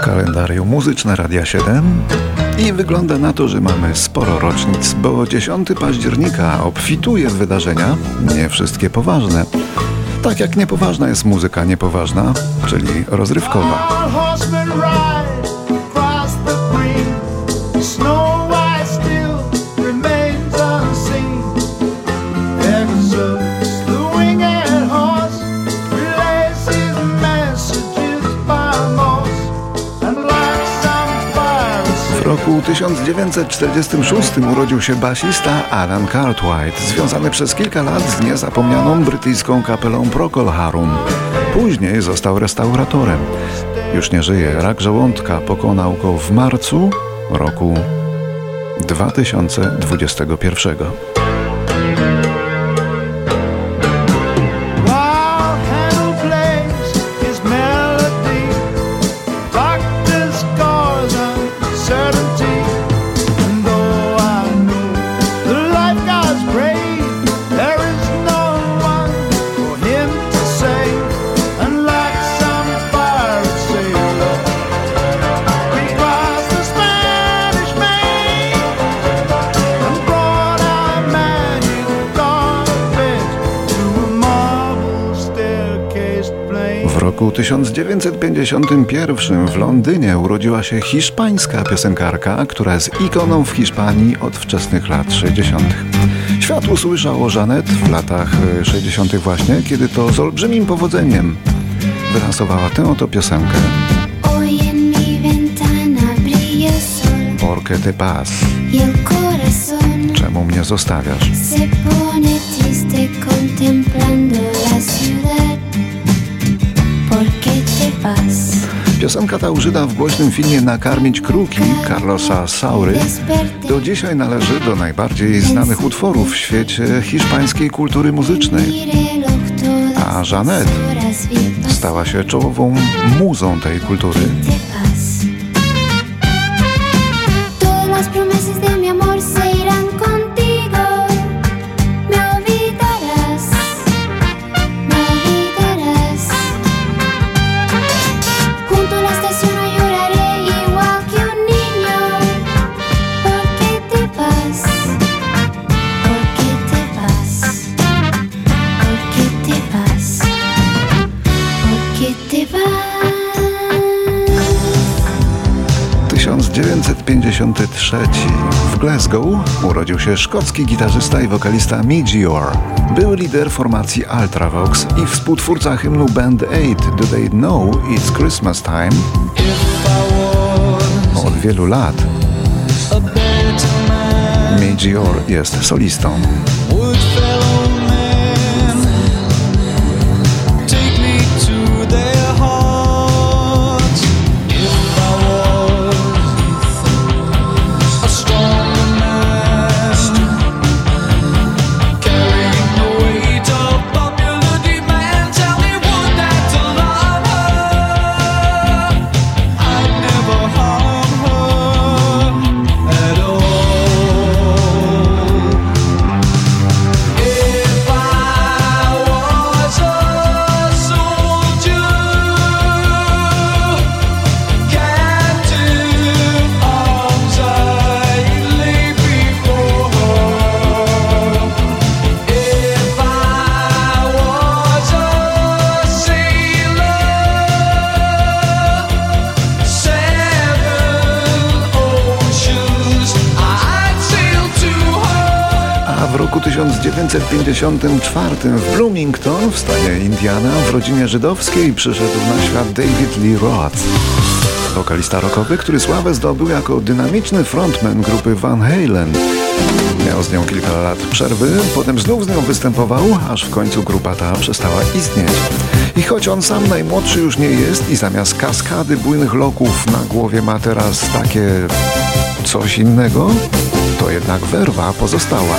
Kalendarium muzyczne Radia 7 i wygląda na to, że mamy sporo rocznic, bo 10 października obfituje w wydarzenia, nie wszystkie poważne. Tak jak niepoważna jest muzyka niepoważna, czyli rozrywkowa. 1946 urodził się basista Alan Cartwright, związany przez kilka lat z niezapomnianą brytyjską kapelą Procol Harum. Później został restauratorem. Już nie żyje, rak żołądka pokonał go w marcu roku 2021. roku 1951 w Londynie urodziła się hiszpańska piosenkarka, która jest ikoną w Hiszpanii od wczesnych lat 60. Świat usłyszał o Janet w latach e, 60. właśnie, kiedy to z olbrzymim powodzeniem wylansowała tę oto piosenkę Porque te corazón czemu mnie zostawiasz? se pone triste contemplando la ciudad. Piosenka ta użyta w głośnym filmie Nakarmić kruki Carlosa Saury do dzisiaj należy do najbardziej znanych utworów w świecie hiszpańskiej kultury muzycznej. A pasar. Stała się czołową muzą tej kultury. 1953 w Glasgow urodził się szkocki gitarzysta i wokalista Meteor. Był lider formacji Ultravox i współtwórca hymnu Band 8 Do They Know It's Christmas Time od wielu lat. Meteor jest solistą. 1954 w Bloomington w stanie Indiana w rodzinie żydowskiej przyszedł na świat David Lee Roth. Wokalista rockowy, który sławę zdobył jako dynamiczny frontman grupy Van Halen. Miał z nią kilka lat przerwy, potem znów z nią występował, aż w końcu grupa ta przestała istnieć. I choć on sam najmłodszy już nie jest i zamiast kaskady bujnych loków na głowie ma teraz takie coś innego, to jednak werwa pozostała.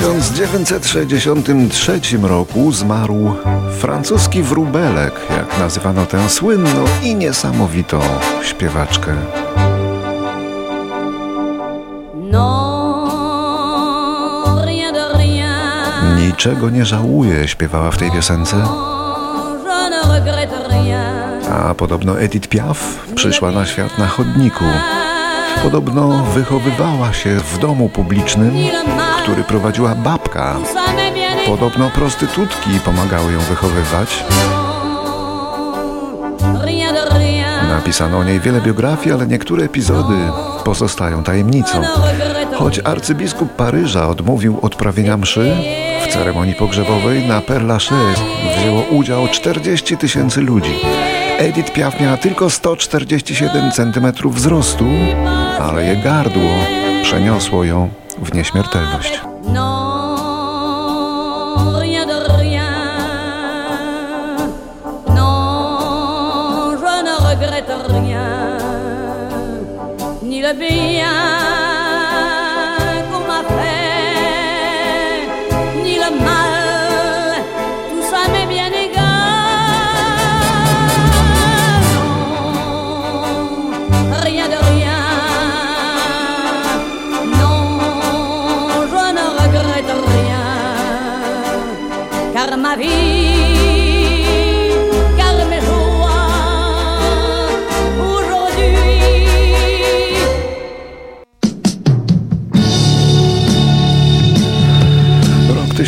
1963 roku zmarł francuski wróbelek, jak nazywano tę słynną i niesamowitą śpiewaczkę. Niczego nie żałuje, śpiewała w tej piosence. A podobno Edith Piaf przyszła na świat na chodniku. Podobno wychowywała się w domu publicznym, który prowadziła babka. Podobno prostytutki pomagały ją wychowywać. Napisano o niej wiele biografii, ale niektóre epizody pozostają tajemnicą. Choć arcybiskup Paryża odmówił odprawienia mszy, w ceremonii pogrzebowej na Père Lachaise wzięło udział 40 tysięcy ludzi. Edith Piaf miała tylko 147 cm wzrostu, ale jej gardło przeniosło ją w nieśmiertelność. Regrette rien. Ni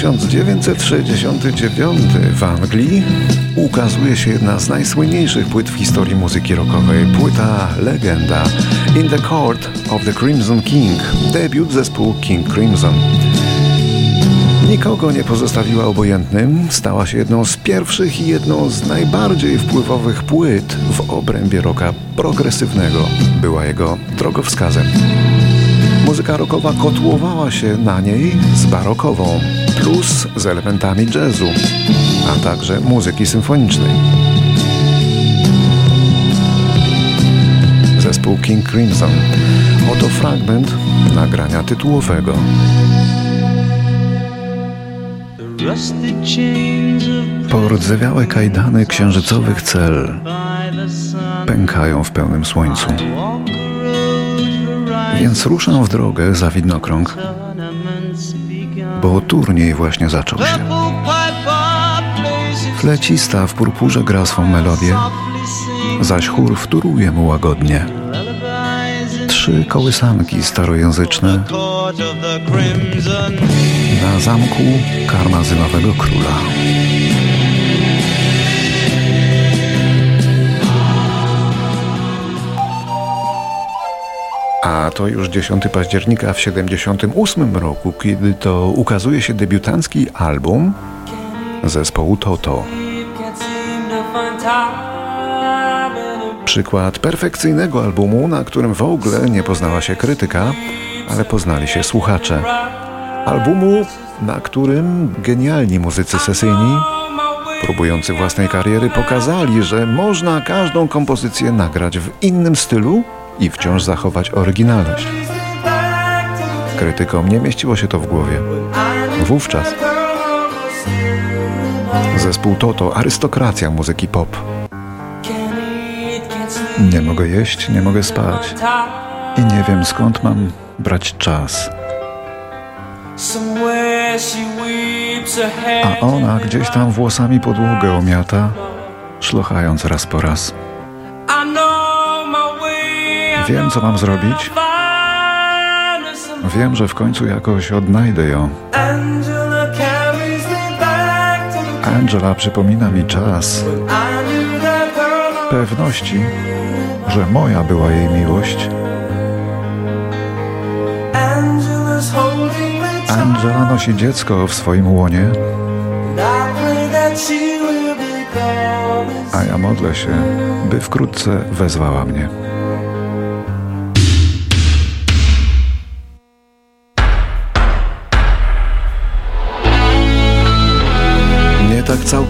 1969 w Anglii ukazuje się jedna z najsłynniejszych płyt w historii muzyki rockowej. Płyta Legenda In the Court of the Crimson King. Debiut zespołu King Crimson. Nikogo nie pozostawiła obojętnym, stała się jedną z pierwszych i jedną z najbardziej wpływowych płyt w obrębie rocka progresywnego. Była jego drogowskazem. Muzyka rockowa kotłowała się na niej z barokową, plus z elementami jazzu, a także muzyki symfonicznej. Zespół King Crimson. Oto fragment nagrania tytułowego. Pordzewiałe kajdany księżycowych cel pękają w pełnym słońcu. Więc ruszam w drogę za widnokrąg, bo turniej właśnie zaczął się. Flecista w purpurze gra swą melodię, zaś chór wtóruje mu łagodnie. Trzy kołysanki starojęzyczne na zamku karmazynowego króla. To już 10 października w 78 roku, kiedy to ukazuje się debiutancki album zespołu Toto. Przykład perfekcyjnego albumu, na którym w ogóle nie poznała się krytyka, ale poznali się słuchacze. Albumu, na którym genialni muzycy sesyjni, próbujący własnej kariery, pokazali, że można każdą kompozycję nagrać w innym stylu i wciąż zachować oryginalność. Krytykom nie mieściło się to w głowie. Wówczas zespół Toto, arystokracja muzyki pop. Nie mogę jeść, nie mogę spać i nie wiem skąd mam brać czas. A ona gdzieś tam włosami podłogę omiata, szlochając raz po raz. Wiem, co mam zrobić. Wiem, że w końcu jakoś odnajdę ją. Angela przypomina mi czas pewności, że moja była jej miłość. Angela nosi dziecko w swoim łonie, a ja modlę się, by wkrótce wezwała mnie.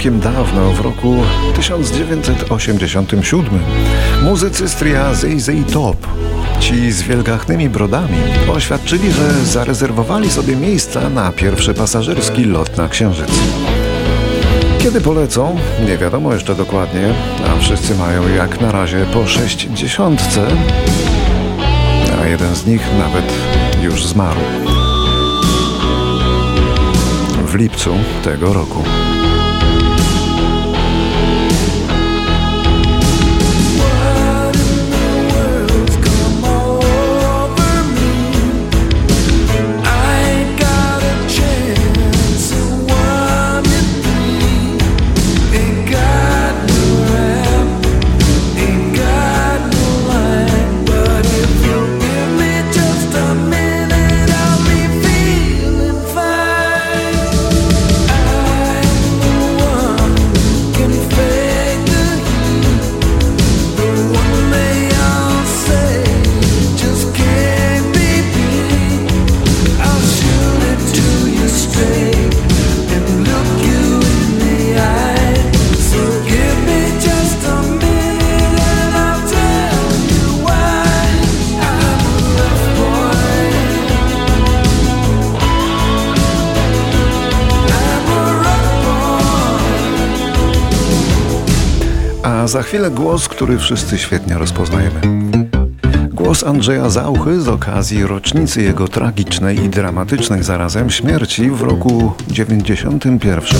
Całkiem dawno, w roku 1987. Muzycy z tria ZZ Top, ci z wielgachnymi brodami, oświadczyli, że zarezerwowali sobie miejsca na pierwszy pasażerski lot na Księżyc. Kiedy polecą, nie wiadomo jeszcze dokładnie, a wszyscy mają jak na razie po sześćdziesiątce, a jeden z nich nawet już zmarł. W lipcu tego roku. A za chwilę głos, który wszyscy świetnie rozpoznajemy. Głos Andrzeja Zauchy z okazji rocznicy jego tragicznej i dramatycznej zarazem śmierci w roku 91.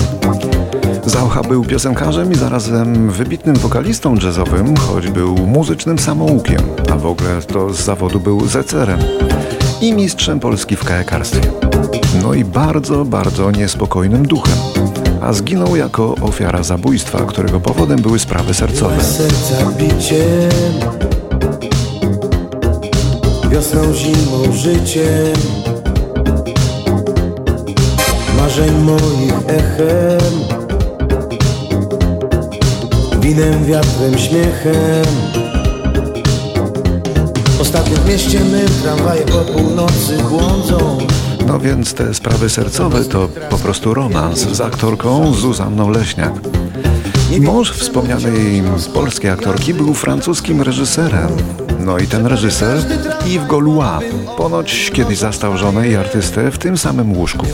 Zaucha był piosenkarzem i zarazem wybitnym wokalistą jazzowym, choć był muzycznym samoukiem, a w ogóle to z zawodu był zecerem i mistrzem Polski w kajakarstwie. No i bardzo, bardzo niespokojnym duchem a zginął jako ofiara zabójstwa, którego powodem były sprawy sercowe. serca biciem Wiosną, zimą, życiem. Marzeń moich echem. Winem, wiatrem, śmiechem. Ostatnio w mieście my tramwaje po północy błądzą No więc te sprawy sercowe to po prostu romans z aktorką Zuzanną Leśniak. Mąż wspomnianej polskiej aktorki był francuskim reżyserem. No i ten reżyser, Yves Gaulois, ponoć kiedyś zastał żonę i artystę w tym samym łóżku.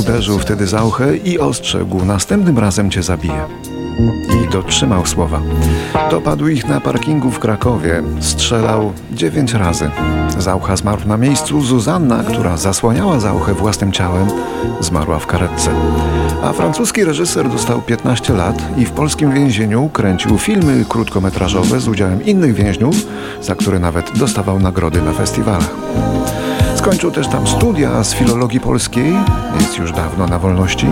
Uderzył wtedy Zauchę i ostrzegł, następnym razem cię zabiję. I dotrzymał słowa. Dopadł ich na parkingu w Krakowie. Strzelał dziewięć razy. Zaucha zmarł na miejscu. Zuzanna, która zasłaniała Zauchę własnym ciałem, zmarła w karetce. A francuski reżyser dostał 15 lat i w polskim więzieniu kręcił filmy krótkometrażowe z udziałem innych więźniów, za które nawet dostawał nagrody na festiwalach. Skończył też tam studia z filologii polskiej, jest już dawno na wolności,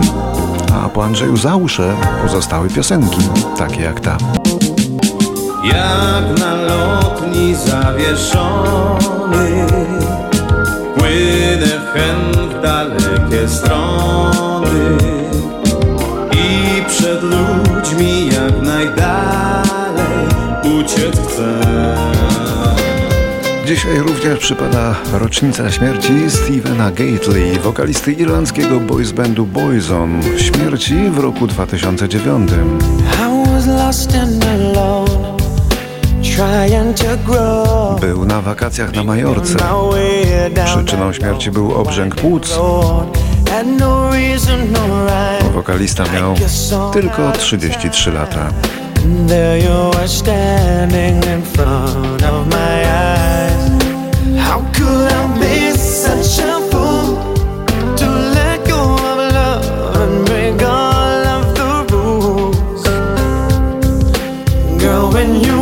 a po Andrzeju Zausze pozostały piosenki, takie jak ta. Jak na lotni zawieszony Płynę hen w dalekie strony. I przed ludźmi jak najdalej uciec chcę. Dzisiaj również przypada rocznica śmierci Stevena Gately, wokalisty irlandzkiego boys bandu Boyzone, śmierci w roku 2009. I was lost and alone Był na wakacjach na Majorce. Przyczyną śmierci był obrzęk płuc. no no Wokalista miał tylko 33 lata. When you